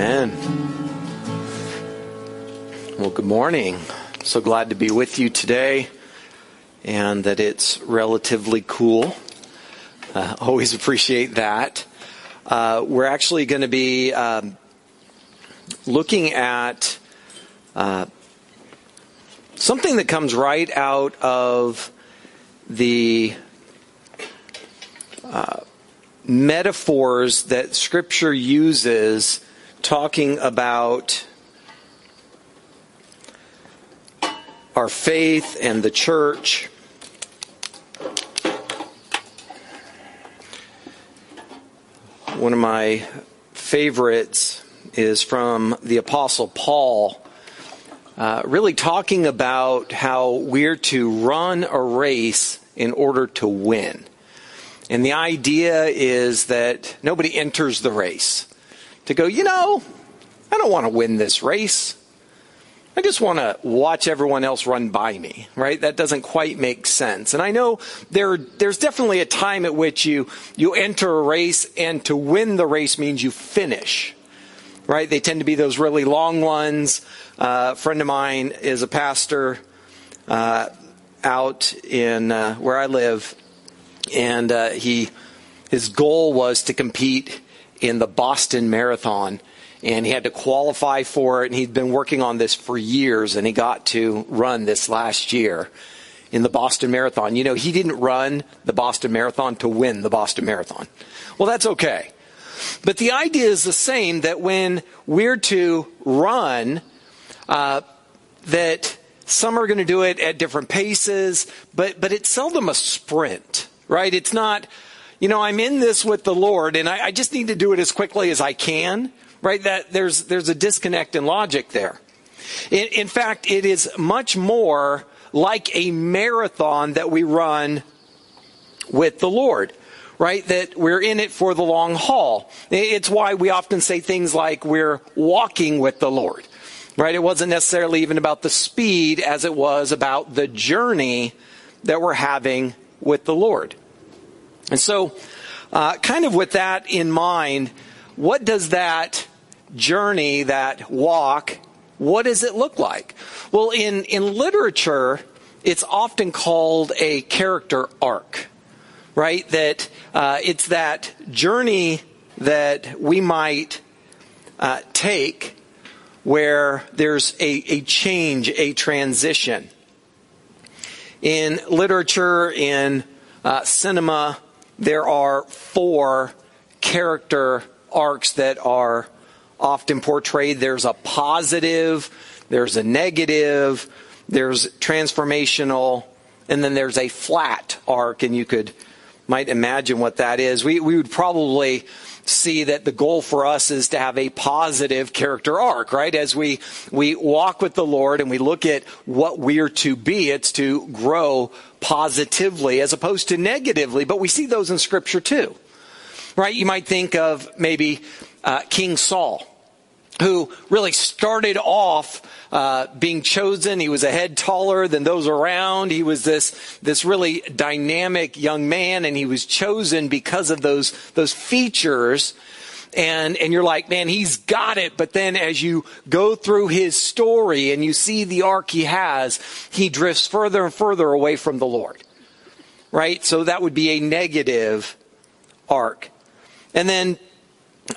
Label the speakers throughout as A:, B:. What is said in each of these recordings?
A: Amen. Well, good morning. So glad to be with you today and that it's relatively cool. Uh, always appreciate that. Uh, we're actually going to be um, looking at uh, something that comes right out of the uh, metaphors that Scripture uses talking about our faith and the church. One of my favorites is from the Apostle Paul, uh, really talking about how we're to run a race in order to win. And the idea is that nobody enters the race to go, you know, I don't want to win this race. I just want to watch everyone else run by me, right? That doesn't quite make sense. And I know there, there's definitely a time at which you, you enter a race and to win the race means you finish, right? They tend to be those really long ones. Uh, a friend of mine is a pastor, uh, out in, uh, where I live and uh, he his goal was to compete in the Boston Marathon, and he had to qualify for it. And he'd been working on this for years, and he got to run this last year in the Boston Marathon. You know, he didn't run the Boston Marathon to win the Boston Marathon. Well, that's okay. But the idea is the same that when we're to run, uh, that some are going to do it at different paces, but, but it's seldom a sprint right? It's not, you know, I'm in this with the Lord and I, I just need to do it as quickly as I can, right? That there's, there's a disconnect in logic there. In, in fact, it is much more like a marathon that we run with the Lord right? That we're in it for the long haul. It's why we often say things like we're walking with the Lord, right? It wasn't necessarily even about the speed as it was about the journey that we're having with the Lord. And so, uh, kind of with that in mind, what does that journey, that walk, what does it look like? Well, in, in literature, it's often called a character arc, right? That uh, it's that journey that we might uh, take where there's a, a change, a transition. In literature, in uh, cinema, there are four character arcs that are often portrayed. There's a positive, there's a negative, there's transformational, and then there's a flat arc, and you could might imagine what that is. We we would probably see that the goal for us is to have a positive character arc, right? As we we walk with the Lord and we look at what we're to be, it's to grow positively as opposed to negatively, but we see those in Scripture too. Right? You might think of maybe uh, King Saul, who really started off uh, being chosen. He was a head taller than those around. He was this this really dynamic young man, and he was chosen because of those those features and and you're like, man, he's got it. But then as you go through his story and you see the arc he has, he drifts further and further away from the Lord. Right? So that would be a negative arc. And then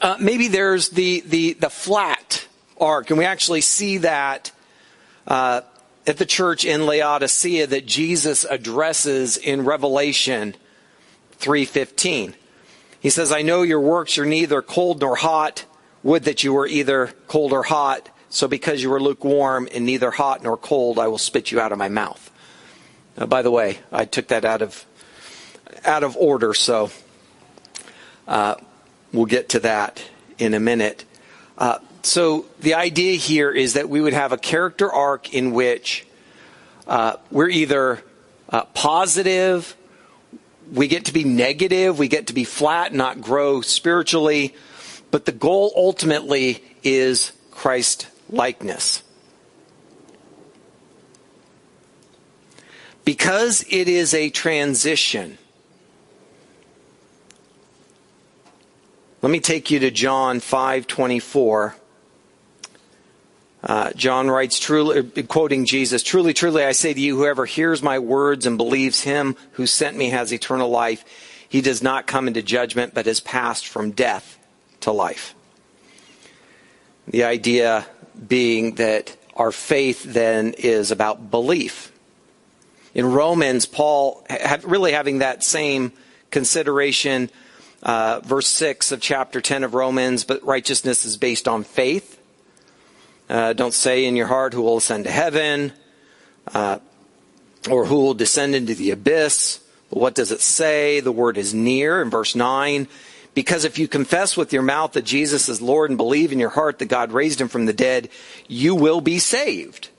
A: uh, maybe there's the, the, the flat arc, and we actually see that uh, at the church in Laodicea that Jesus addresses in Revelation 3:15. He says, I know your works are neither cold nor hot. Would that you were either cold or hot. So because you were lukewarm and neither hot nor cold, I will spit you out of my mouth. Now, by the way, I took that out of out of order, so uh, we'll get to that in a minute. Uh, so the idea here is that we would have a character arc in which uh, we're either uh, positive we get to be negative, we get to be flat, not grow spiritually, but the goal ultimately is Christ likeness. Because it is a transition, let me take you to John 5:24 Uh, John writes, truly, quoting Jesus, Truly, truly, I say to you, whoever hears my words and believes him who sent me has eternal life. He does not come into judgment, but has passed from death to life. The idea being that our faith then is about belief. In Romans, Paul, really having that same consideration, uh, verse 6 of chapter 10 of Romans, but righteousness is based on faith. Uh, don't say in your heart who will ascend to heaven uh, or who will descend into the abyss. But what does it say? The word is near in verse 9. Because if you confess with your mouth that Jesus is Lord and believe in your heart that God raised him from the dead, you will be saved.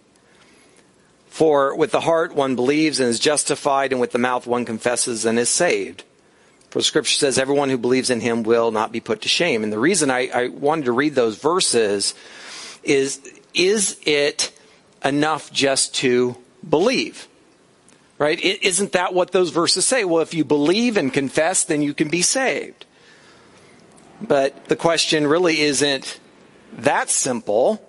A: For with the heart one believes and is justified, and with the mouth one confesses and is saved. For the scripture says, everyone who believes in him will not be put to shame. And the reason I, I wanted to read those verses is, is it enough just to believe? Right? Isn't that what those verses say? Well, if you believe and confess, then you can be saved. But the question really isn't that simple.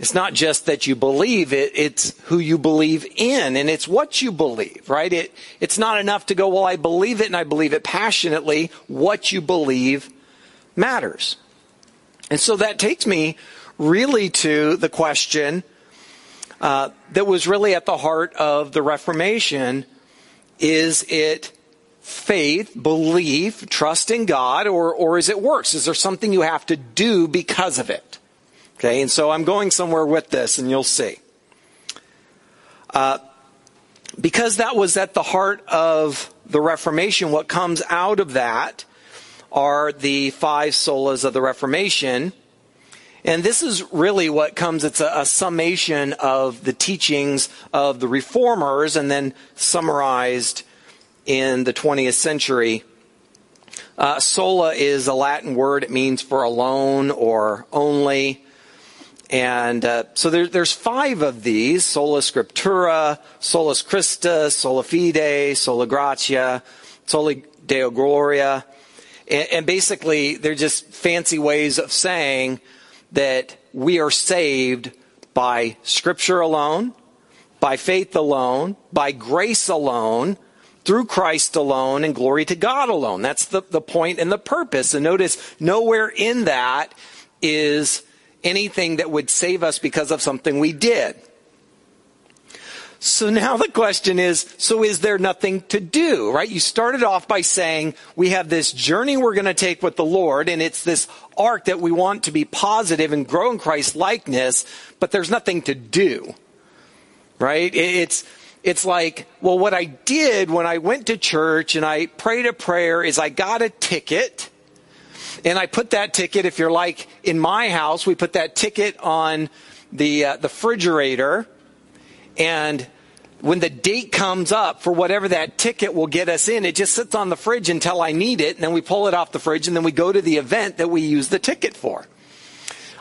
A: It's not just that you believe it, it's who you believe in, and it's what you believe, right? It, it's not enough to go, well, I believe it and I believe it passionately. What you believe matters. And so that takes me really to the question uh, that was really at the heart of the Reformation is it faith, belief, trust in God, or, or is it works? Is there something you have to do because of it? Okay, and so I'm going somewhere with this, and you'll see. Uh, because that was at the heart of the Reformation, what comes out of that are the five solas of the Reformation. And this is really what comes, it's a, a, summation of the teachings of the reformers and then summarized in the 20th century. Uh, sola is a Latin word. It means for alone or only. And uh, so there, there's five of these sola scriptura, solus Christus, sola fide, sola gratia, soli deo gloria. And, and basically, they're just fancy ways of saying that we are saved by Scripture alone, by faith alone, by grace alone, through Christ alone, and glory to God alone. That's the, the point and the purpose. And notice, nowhere in that is anything that would save us because of something we did. So now the question is, so is there nothing to do, right? You started off by saying we have this journey we're going to take with the Lord and it's this arc that we want to be positive and grow in Christ likeness, but there's nothing to do, right? It's, it's like, well, what I did when I went to church and I prayed a prayer is I got a ticket and I put that ticket, if you're like in my house, we put that ticket on the, uh, the refrigerator and when the date comes up for whatever that ticket will get us in, it just sits on the fridge until I need it, and then we pull it off the fridge, and then we go to the event that we use the ticket for.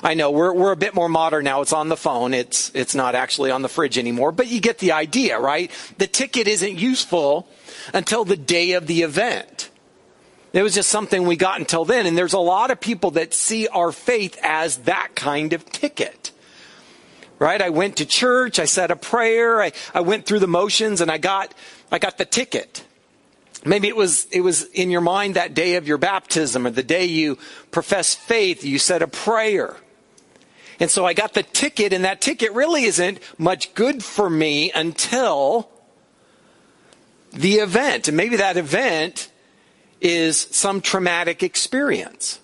A: I know we're we're a bit more modern now. It's on the phone. It's it's not actually on the fridge anymore, but you get the idea, right? The ticket isn't useful until the day of the event. It was just something we got until then, and there's a lot of people that see our faith as that kind of ticket right? I went to church, I said a prayer, I, I went through the motions and I got, I got the ticket. Maybe it was, it was in your mind that day of your baptism or the day you professed faith, you said a prayer. And so I got the ticket and that ticket really isn't much good for me until the event. And maybe that event is some traumatic experience,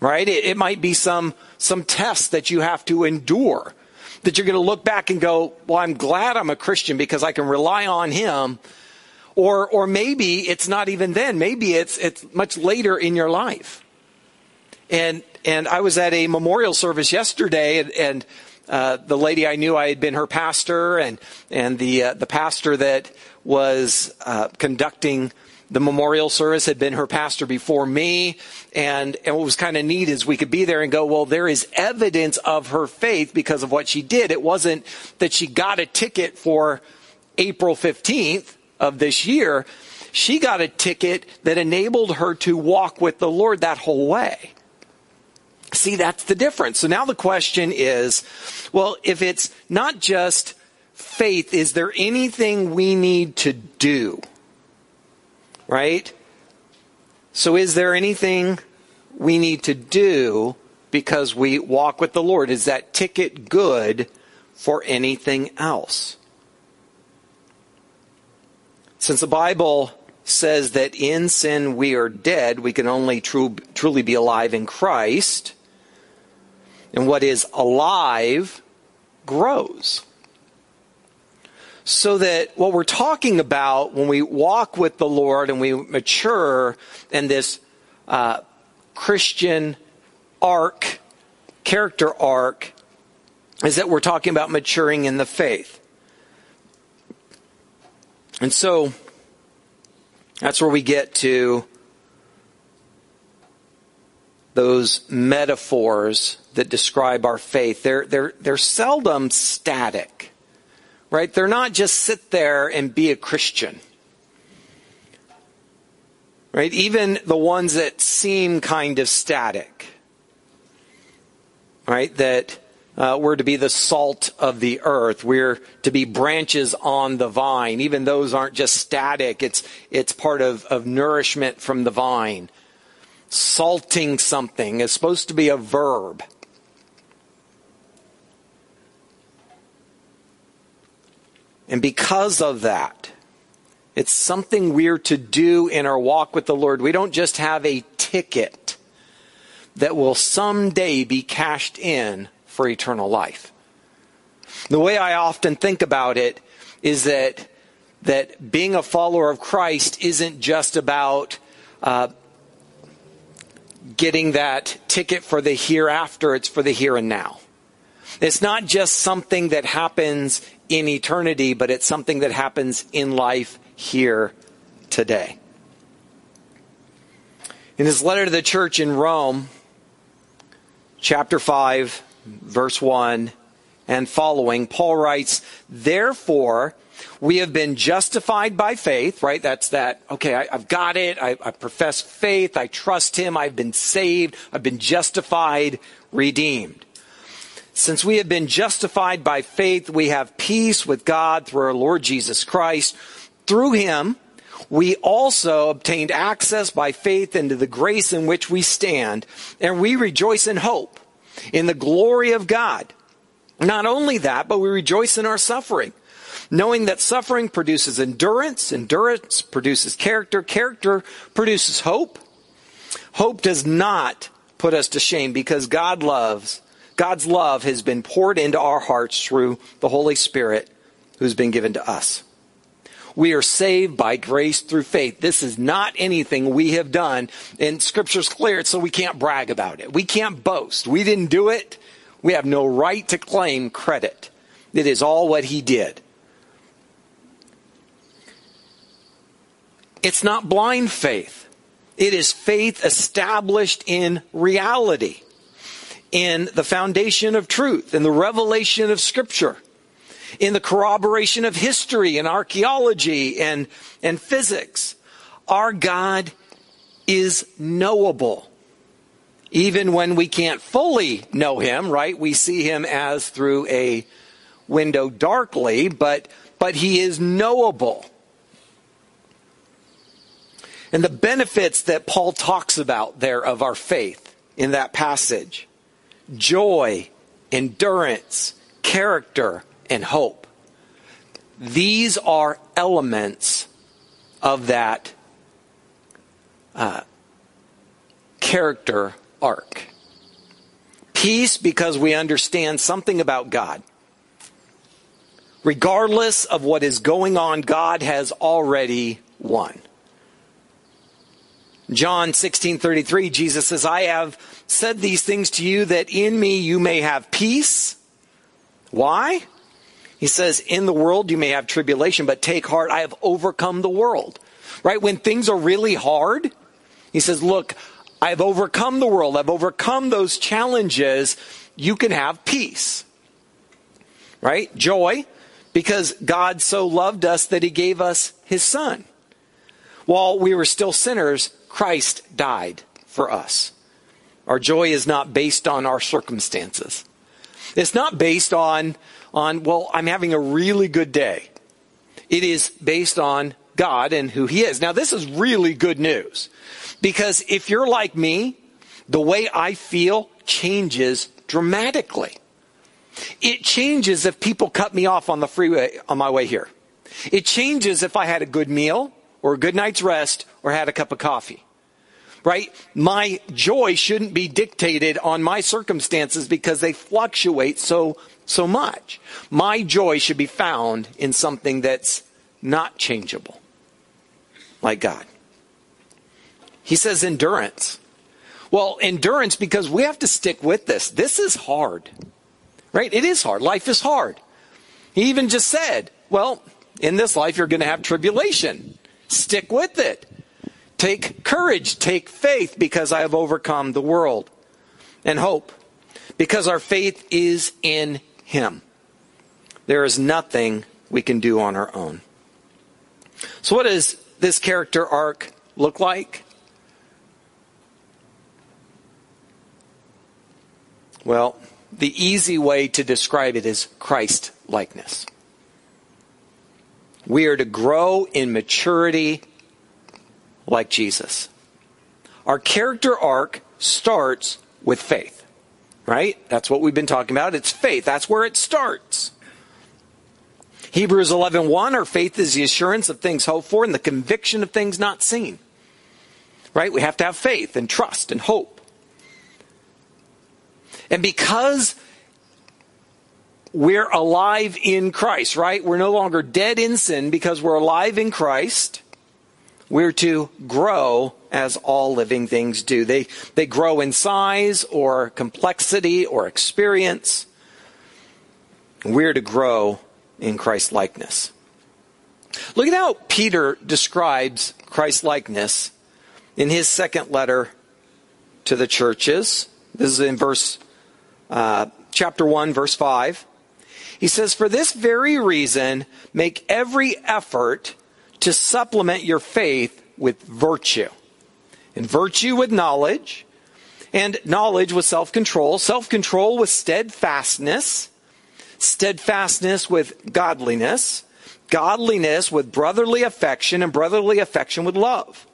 A: right? It, it might be some, some test that you have to endure that you're going to look back and go, well, I'm glad I'm a Christian because I can rely on him. Or, or maybe it's not even then. Maybe it's, it's much later in your life. And, and I was at a memorial service yesterday and, and uh, the lady I knew, I had been her pastor, and and the uh, the pastor that was uh, conducting the memorial service had been her pastor before me. And, and what was kind of neat is we could be there and go, well, there is evidence of her faith because of what she did. It wasn't that she got a ticket for April 15th of this year. She got a ticket that enabled her to walk with the Lord that whole way. See, that's the difference. So now the question is, well, if it's not just faith, is there anything we need to do? Right? So is there anything we need to do because we walk with the Lord? Is that ticket good for anything else? Since the Bible says that in sin we are dead, we can only true, truly be alive in Christ. And what is alive grows. So that what we're talking about when we walk with the Lord and we mature in this uh, Christian arc, character arc, is that we're talking about maturing in the faith. And so that's where we get to those metaphors that describe our faith. They're, they're, they're seldom static, right? They're not just sit there and be a Christian, right? Even the ones that seem kind of static, right? That uh, we're to be the salt of the earth. We're to be branches on the vine. Even those aren't just static. It's, it's part of, of nourishment from the vine. Salting something is supposed to be a verb. And because of that, it's something we're to do in our walk with the Lord. We don't just have a ticket that will someday be cashed in for eternal life. The way I often think about it is that that being a follower of Christ isn't just about uh, getting that ticket for the hereafter, it's for the here and now. It's not just something that happens in eternity, but it's something that happens in life here today. In his letter to the church in Rome, chapter 5, verse 1 and following, Paul writes, Therefore, we have been justified by faith, right? That's that, okay, I, have got it. I, I profess faith. I trust him. I've been saved. I've been justified, redeemed. Since we have been justified by faith, we have peace with God through our Lord Jesus Christ. Through him, we also obtained access by faith into the grace in which we stand, and we rejoice in hope in the glory of God. Not only that, but we rejoice in our suffering, knowing that suffering produces endurance, endurance produces character, character produces hope. Hope does not put us to shame because God loves, God's love has been poured into our hearts through the Holy Spirit who's been given to us. We are saved by grace through faith. This is not anything we have done, and Scripture's clear, so we can't brag about it. We can't boast. We didn't do it. We have no right to claim credit. It is all what He did. It's not blind faith. It is faith established in reality, in the foundation of truth, in the revelation of Scripture in the corroboration of history and archaeology and, and physics. Our God is knowable. Even when we can't fully know him, right? We see him as through a window darkly, but, but he is knowable. And the benefits that Paul talks about there of our faith in that passage joy, endurance, character, and hope. These are elements of that uh, character arc. Peace because we understand something about God. Regardless of what is going on, God has already won. John 16:33 Jesus says, "I have said these things to you that in me you may have peace." Why? He says, In the world you may have tribulation, but take heart, I have overcome the world. Right? When things are really hard, he says, Look, I've overcome the world, I've overcome those challenges. You can have peace. Right? Joy, because God so loved us that he gave us his son. While we were still sinners, Christ died for us. Our joy is not based on our circumstances. It's not based on, on, well, I'm having a really good day. It is based on God and who He is. Now, this is really good news because if you're like me, the way I feel changes dramatically. It changes if people cut me off on the freeway on my way here. It changes if I had a good meal or a good night's rest or had a cup of coffee. Right? My joy shouldn't be dictated on my circumstances because they fluctuate so, so much. My joy should be found in something that's not changeable. Like God. He says endurance. Well, endurance because we have to stick with this. This is hard. Right? It is hard. Life is hard. He even just said, well, in this life you're going to have tribulation. Stick with it. Take courage, take faith because I have overcome the world. And hope because our faith is in him. There is nothing we can do on our own. So what does this character arc look like? Well, the easy way to describe it is Christ likeness. We are to grow in maturity like Jesus. Our character arc starts with faith, right? That's what we've been talking about. It's faith. That's where it starts. Hebrews 11:1 1, our faith is the assurance of things hoped for and the conviction of things not seen. Right? We have to have faith and trust and hope. And because we're alive in Christ, right? We're no longer dead in sin because we're alive in Christ. We're to grow as all living things do. They, they grow in size or complexity or experience. We're to grow in Christ likeness. Look at how Peter describes Christ likeness in his second letter to the churches. This is in verse uh, chapter 1, verse 5. He says, For this very reason, make every effort to supplement your faith with virtue. And virtue with knowledge, and knowledge with self control, self control with steadfastness, steadfastness with godliness, godliness with brotherly affection, and brotherly affection with love.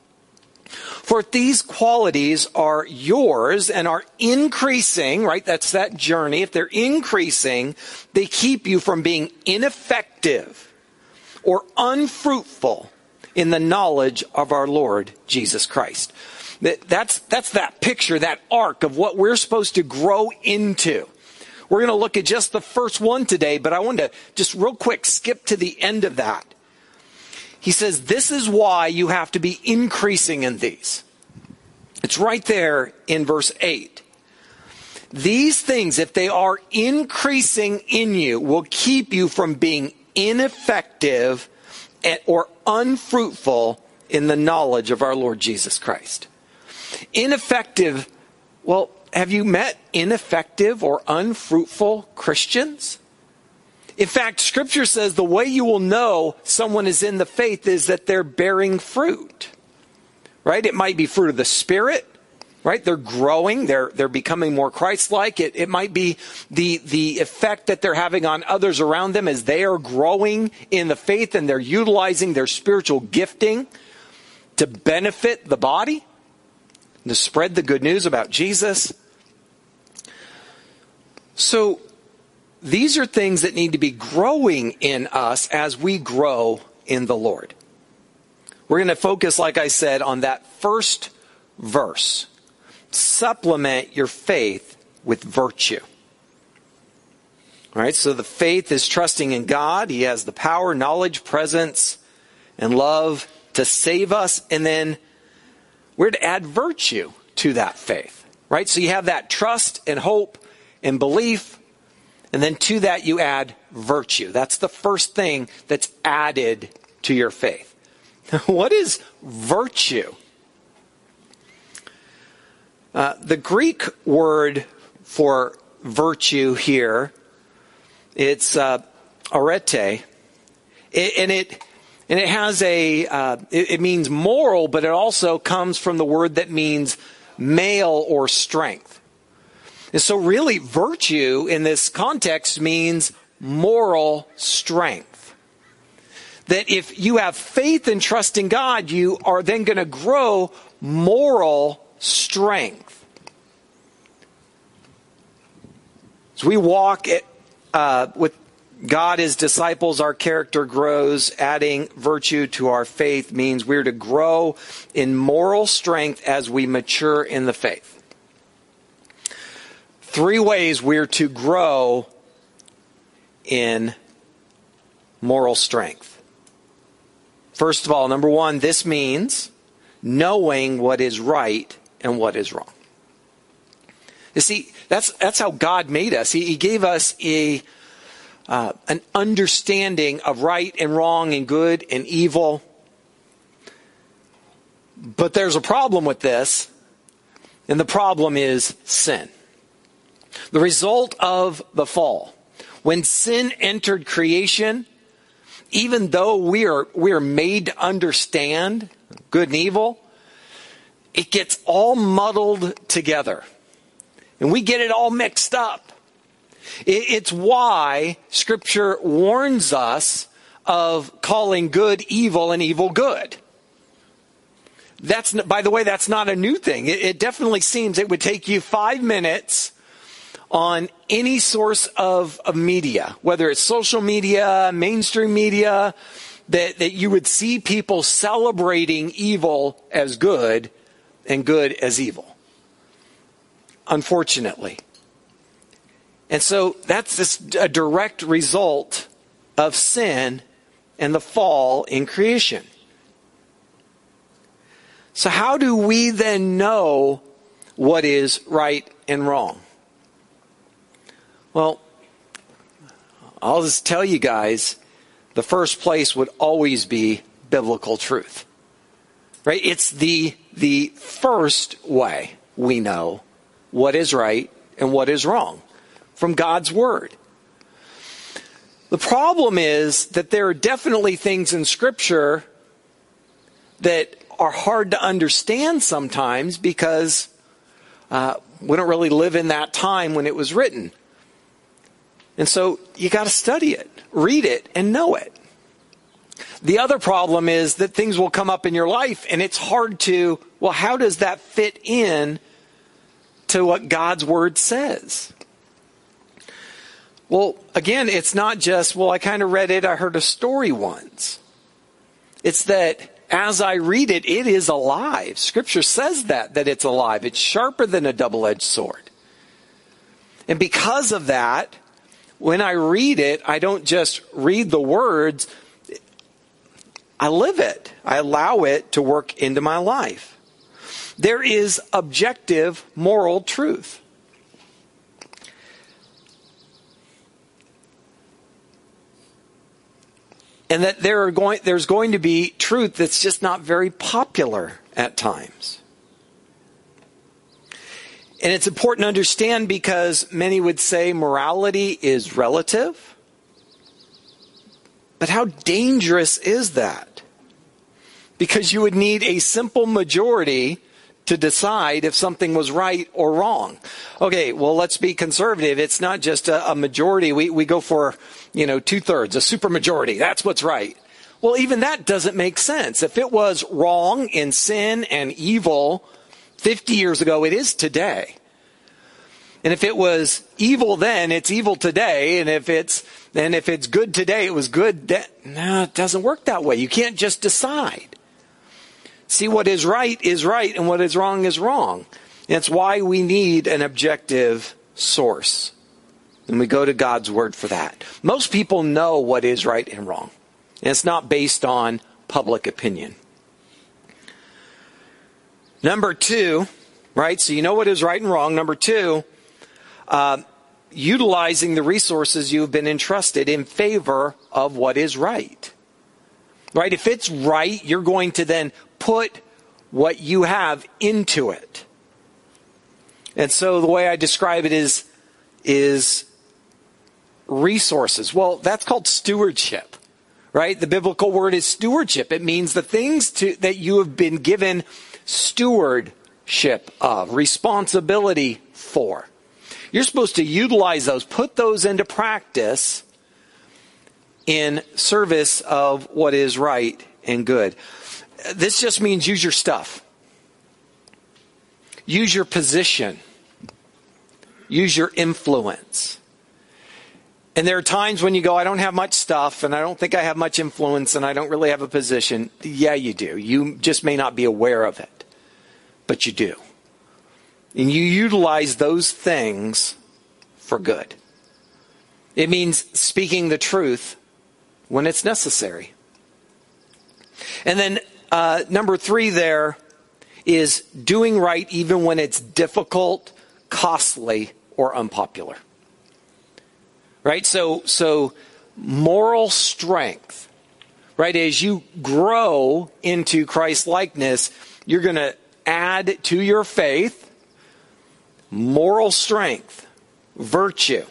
A: For if these qualities are yours and are increasing, right? That's that journey. If they're increasing, they keep you from being ineffective or unfruitful in the knowledge of our Lord Jesus Christ. That's, that's that picture, that arc of what we're supposed to grow into. We're going to look at just the first one today, but I want to just real quick skip to the end of that he says, This is why you have to be increasing in these. It's right there in verse 8. These things, if they are increasing in you, will keep you from being ineffective or unfruitful in the knowledge of our Lord Jesus Christ. Ineffective, well, have you met ineffective or unfruitful Christians? In fact, scripture says the way you will know someone is in the faith is that they're bearing fruit. Right? It might be fruit of the Spirit. Right? They're growing. They're, they're becoming more Christ-like. It, it might be the, the effect that they're having on others around them as they are growing in the faith and they're utilizing their spiritual gifting to benefit the body, to spread the good news about Jesus. So these are things that need to be growing in us as we grow in the Lord. We're going to focus, like I said, on that first verse. Supplement your faith with virtue. All right, so the faith is trusting in God. He has the power, knowledge, presence, and love to save us. And then we're to add virtue to that faith. Right? So you have that trust and hope and belief and then to that, you add virtue. That's the first thing that's added to your faith. what is virtue? Uh, the Greek word for virtue here, it's uh, arete, it, and it and it has a uh, it, it, means moral, but it also comes from the word that means male or strength. So, really, virtue in this context means moral strength. That if you have faith and trust in God, you are then going to grow moral strength. As we walk it, uh, with God as disciples, our character grows. Adding virtue to our faith means we're to grow in moral strength as we mature in the faith. Three ways we're to grow in moral strength. First of all, number one, this means knowing what is right and what is wrong. You see, that's, that's how God made us. He, he gave us a, uh, an understanding of right and wrong and good and evil. But there's a problem with this, and the problem is sin. The result of the fall. When sin entered creation, even though we are, we are made to understand good and evil, it gets all muddled together. And we get it all mixed up. It's why Scripture warns us of calling good evil and evil good. That's, by the way, that's not a new thing. It, it definitely seems it would take you five minutes on any source of, of media, whether it's social media, mainstream media, that, that you would see people celebrating evil as good and good as evil. Unfortunately. And so that's this, a direct result of sin and the fall in creation. So, how do we then know what is right and wrong? Well, I'll just tell you guys the first place would always be biblical truth. Right? It's the, the first way we know what is right and what is wrong from God's Word. The problem is that there are definitely things in Scripture that are hard to understand sometimes because uh, we don't really live in that time when it was written. And so you got to study it, read it, and know it. The other problem is that things will come up in your life and it's hard to, well, how does that fit in to what God's Word says? Well, again, it's not just, well, I kind of read it, I heard a story once. It's that as I read it, it is alive. Scripture says that, that it's alive. It's sharper than a double edged sword. And because of that, when I read it, I don't just read the words, I live it. I allow it to work into my life. There is objective moral truth. and that there are going, there's going to be truth that's just not very popular at times. And it's important to understand because many would say morality is relative. But how dangerous is that? Because you would need a simple majority to decide if something was right or wrong. Okay, well, let's be conservative. It's not just a, a majority. We, we go for, you know, two thirds, a supermajority. That's what's right. Well, even that doesn't make sense. If it was wrong in sin and evil 50 years ago, it is today. And if it was evil then, it's evil today. And if it's, and if it's good today, it was good. Then, no, it doesn't work that way. You can't just decide. See, what is right is right and what is wrong is wrong. And it's why we need an objective source. And we go to God's word for that. Most people know what is right and wrong. And it's not based on public opinion. Number two, right? So you know what is right and wrong. Number two, uh, utilizing the resources you've been entrusted in favor of what is right. Right? If it's right, you're going to then put what you have into it. And so the way I describe it is, is resources. Well, that's called stewardship, right? The biblical word is stewardship. It means the things to, that you have been given stewardship of, responsibility for. You're supposed to utilize those, put those into practice in service of what is right and good. This just means use your stuff. Use your position. Use your influence. And there are times when you go, I don't have much stuff and I don't think I have much influence and I don't really have a position. Yeah, you do. You just may not be aware of it, but you do. And you utilize those things for good. It means speaking the truth when it's necessary. And then uh, number three there is doing right even when it's difficult, costly, or unpopular. Right? So, so moral strength, right? As you grow into Christ likeness, you're going to add to your faith moral strength, virtue.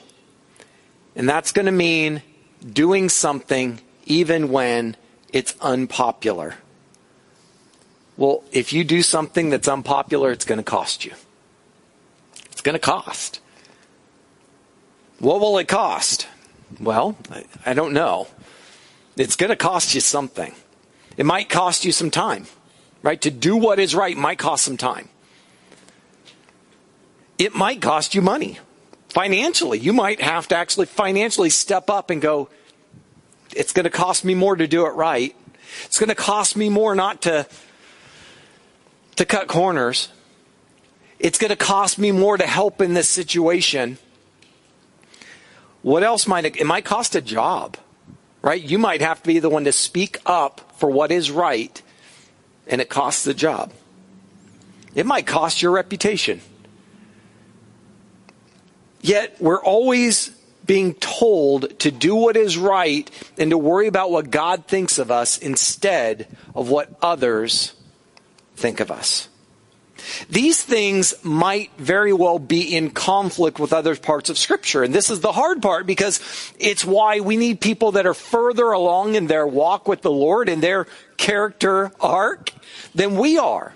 A: And that's going to mean doing something even when it's unpopular. Well, if you do something that's unpopular, it's going to cost you. It's going to cost. What will it cost? Well, I don't know. It's going to cost you something. It might cost you some time, right? To do what is right might cost some time. It might cost you money. Financially, you might have to actually financially step up and go, it's going to cost me more to do it right. It's going to cost me more not to to cut corners. It's going to cost me more to help in this situation. What else might it, it might cost a job, right? You might have to be the one to speak up for what is right, and it costs the job. It might cost your reputation. Yet we're always being told to do what is right and to worry about what God thinks of us instead of what others think of us. These things might very well be in conflict with other parts of Scripture. And this is the hard part because it's why we need people that are further along in their walk with the Lord and their character arc than we are.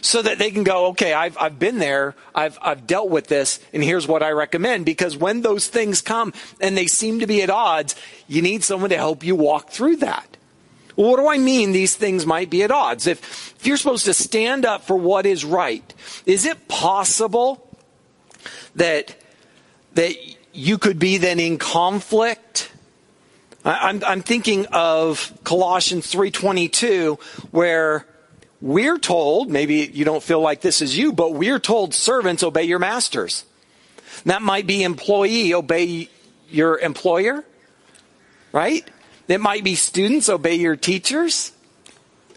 A: So that they can go, okay, I've, I've been there, I've, I've dealt with this, and here's what I recommend. Because when those things come and they seem to be at odds, you need someone to help you walk through that. Well, what do I mean these things might be at odds? If, if you're supposed to stand up for what is right, is it possible that, that you could be then in conflict? I'm, I'm thinking of Colossians 3.22 where we're told, maybe you don't feel like this is you, but we're told servants obey your masters. That might be employee obey your employer, right? It might be students obey your teachers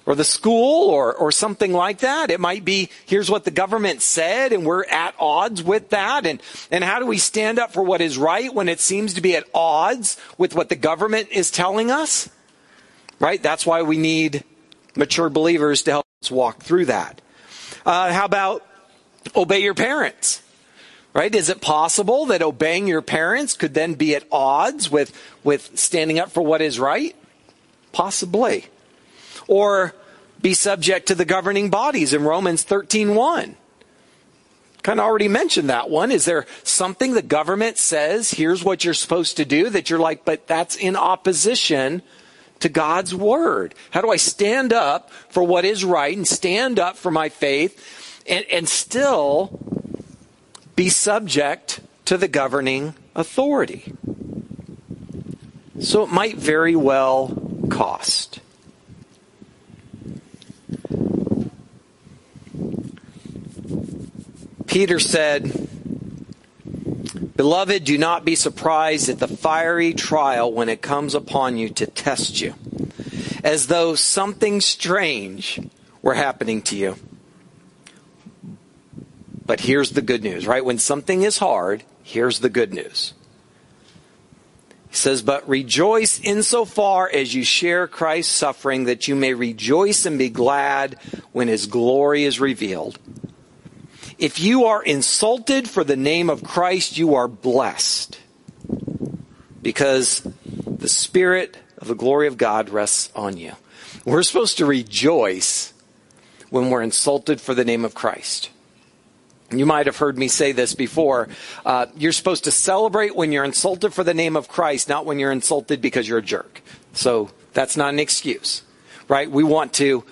A: or the school or, or something like that. It might be, here's what the government said and we're at odds with that. And, and how do we stand up for what is right when it seems to be at odds with what the government is telling us? Right? That's why we need mature believers to help us walk through that. Uh, how about obey your parents? Right? Is it possible that obeying your parents could then be at odds with, with standing up for what is right? Possibly. Or be subject to the governing bodies in Romans 13:1. Kind of already mentioned that one. Is there something the government says, here's what you're supposed to do, that you're like, but that's in opposition to God's word? How do I stand up for what is right and stand up for my faith and, and still be subject to the governing authority. So it might very well cost. Peter said, Beloved, do not be surprised at the fiery trial when it comes upon you to test you, as though something strange were happening to you but here's the good news, right? When something is hard, here's the good news. He says, But rejoice insofar as you share Christ's suffering, that you may rejoice and be glad when his glory is revealed. If you are insulted for the name of Christ, you are blessed, because the Spirit of the glory of God rests on you. We're supposed to rejoice when we're insulted for the name of Christ. You might have heard me say this before. Uh, you're supposed to celebrate when you're insulted for the name of Christ, not when you're insulted because you're a jerk. So that's not an excuse, right? We want to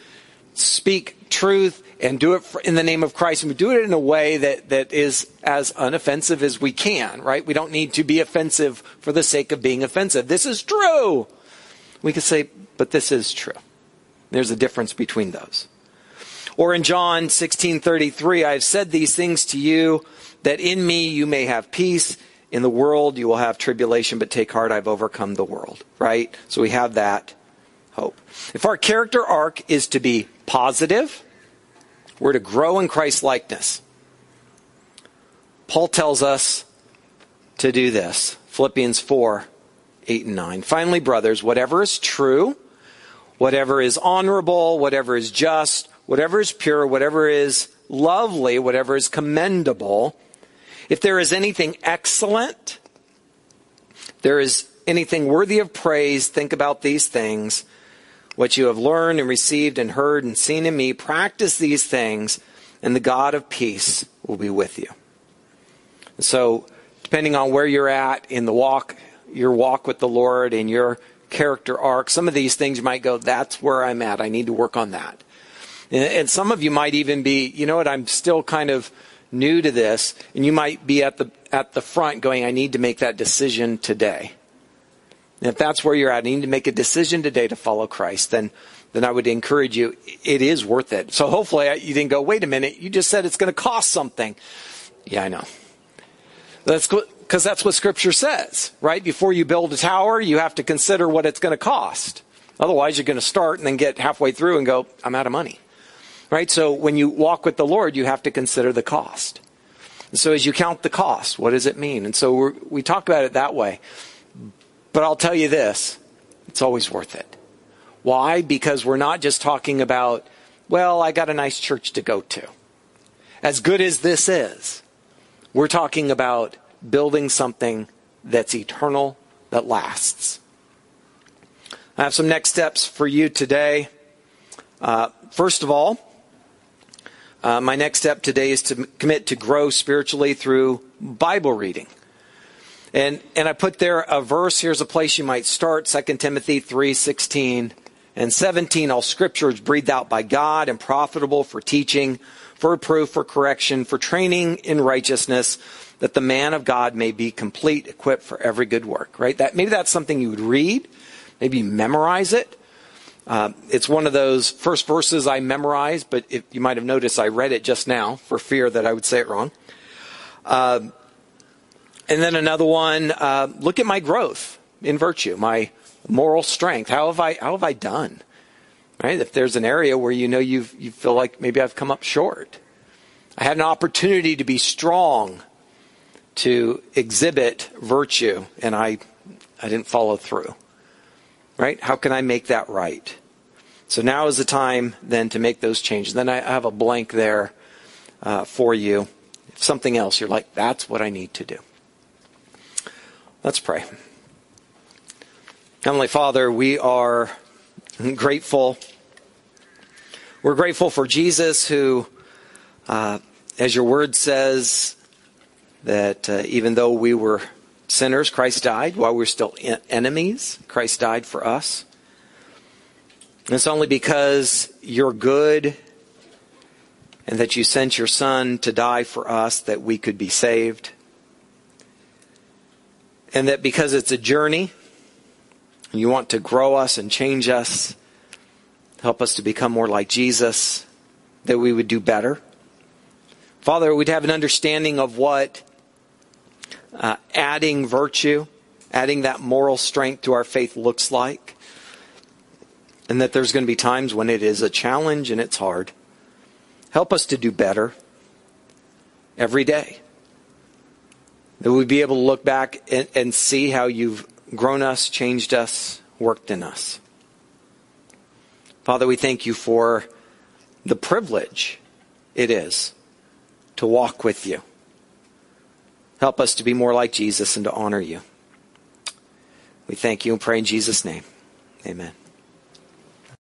A: speak truth and do it in the name of Christ. And we do it in a way that, that is as unoffensive as we can, right? We don't need to be offensive for the sake of being offensive. This is true. We could say, but this is true. There's a difference between those. Or in John 16:33, I have said these things to you that in me you may have peace. In the world you will have tribulation, but take heart, I've overcome the world. Right? So we have that hope. If our character arc is to be positive, we're to grow in Christ likeness. Paul tells us to do this. Philippians 4 8 and 9. Finally, brothers, whatever is true, whatever is honorable, whatever is just, whatever is pure, whatever is lovely, whatever is commendable, if there is anything excellent, there is anything worthy of praise, think about these things. What you have learned and received and heard and seen in me, practice these things, and the God of peace will be with you. So, depending on where you're at in the walk, your walk with the Lord and your character arc, some of these things you might go, that's where I'm at. I need to work on that. And some of you might even be, you know what, I'm still kind of new to this, and you might be at the at the front going, I need to make that decision today. And if that's where you're at, you need to make a decision today to follow Christ, then, then I would encourage you, it is worth it. So hopefully you didn't go, wait a minute, you just said it's going to cost something. Yeah, I know. That's because that's what Scripture says, right? Before you build a tower, you have to consider what it's going to cost. Otherwise, you're going to start and then get halfway through and go, I'm out of money. Right? So when you walk with the Lord, you have to consider the cost. And so as you count the cost, what does it mean? And so we talk about it that way. But I'll tell you this it's always worth it. Why? Because we're not just talking about, well, I got a nice church to go to. As good as this is, we're talking about building something that's eternal, that lasts. I have some next steps for you today. Uh, first of all, uh, my next step today is to commit to grow spiritually through Bible reading. And, and I put there a verse. Here's a place you might start 2 Timothy 3 16 and 17. All scripture is breathed out by God and profitable for teaching, for reproof, for correction, for training in righteousness, that the man of God may be complete, equipped for every good work. Right? That, maybe that's something you would read. Maybe memorize it. Uh, it's one of those first verses I memorized, but you might have noticed I read it just now for fear that I would say it wrong. Uh, and then another one, uh, look at my growth in virtue, my moral strength. How have I, how have I done? Right? If there's an area where you know you you feel like maybe I've come up short. I had an opportunity to be strong, to exhibit virtue, and I, I didn't follow through. Right? How can I make that right? So now is the time then to make those changes. Then I have a blank there uh, for you. If something else, you're like, that's what I need to do. Let's pray. Heavenly Father, we are grateful. We're grateful for Jesus, who, uh, as your word says, that uh, even though we were sinners, Christ died. While we we're still enemies, Christ died for us. And it's only because you're good and that you sent your Son to die for us that we could be saved. And that because it's a journey, you want to grow us and change us, help us to become more like Jesus, that we would do better. Father, we'd have an understanding of what uh, adding virtue, adding that moral strength to our faith looks like. And that there's going to be times when it is a challenge and it's hard. Help us to do better every day. That we'd be able to look back and, and see how you've grown us, changed us, worked in us. Father, we thank you for the privilege it is to walk with you. Help us to be more like Jesus and to honor you. We thank you and pray in Jesus' name. Amen.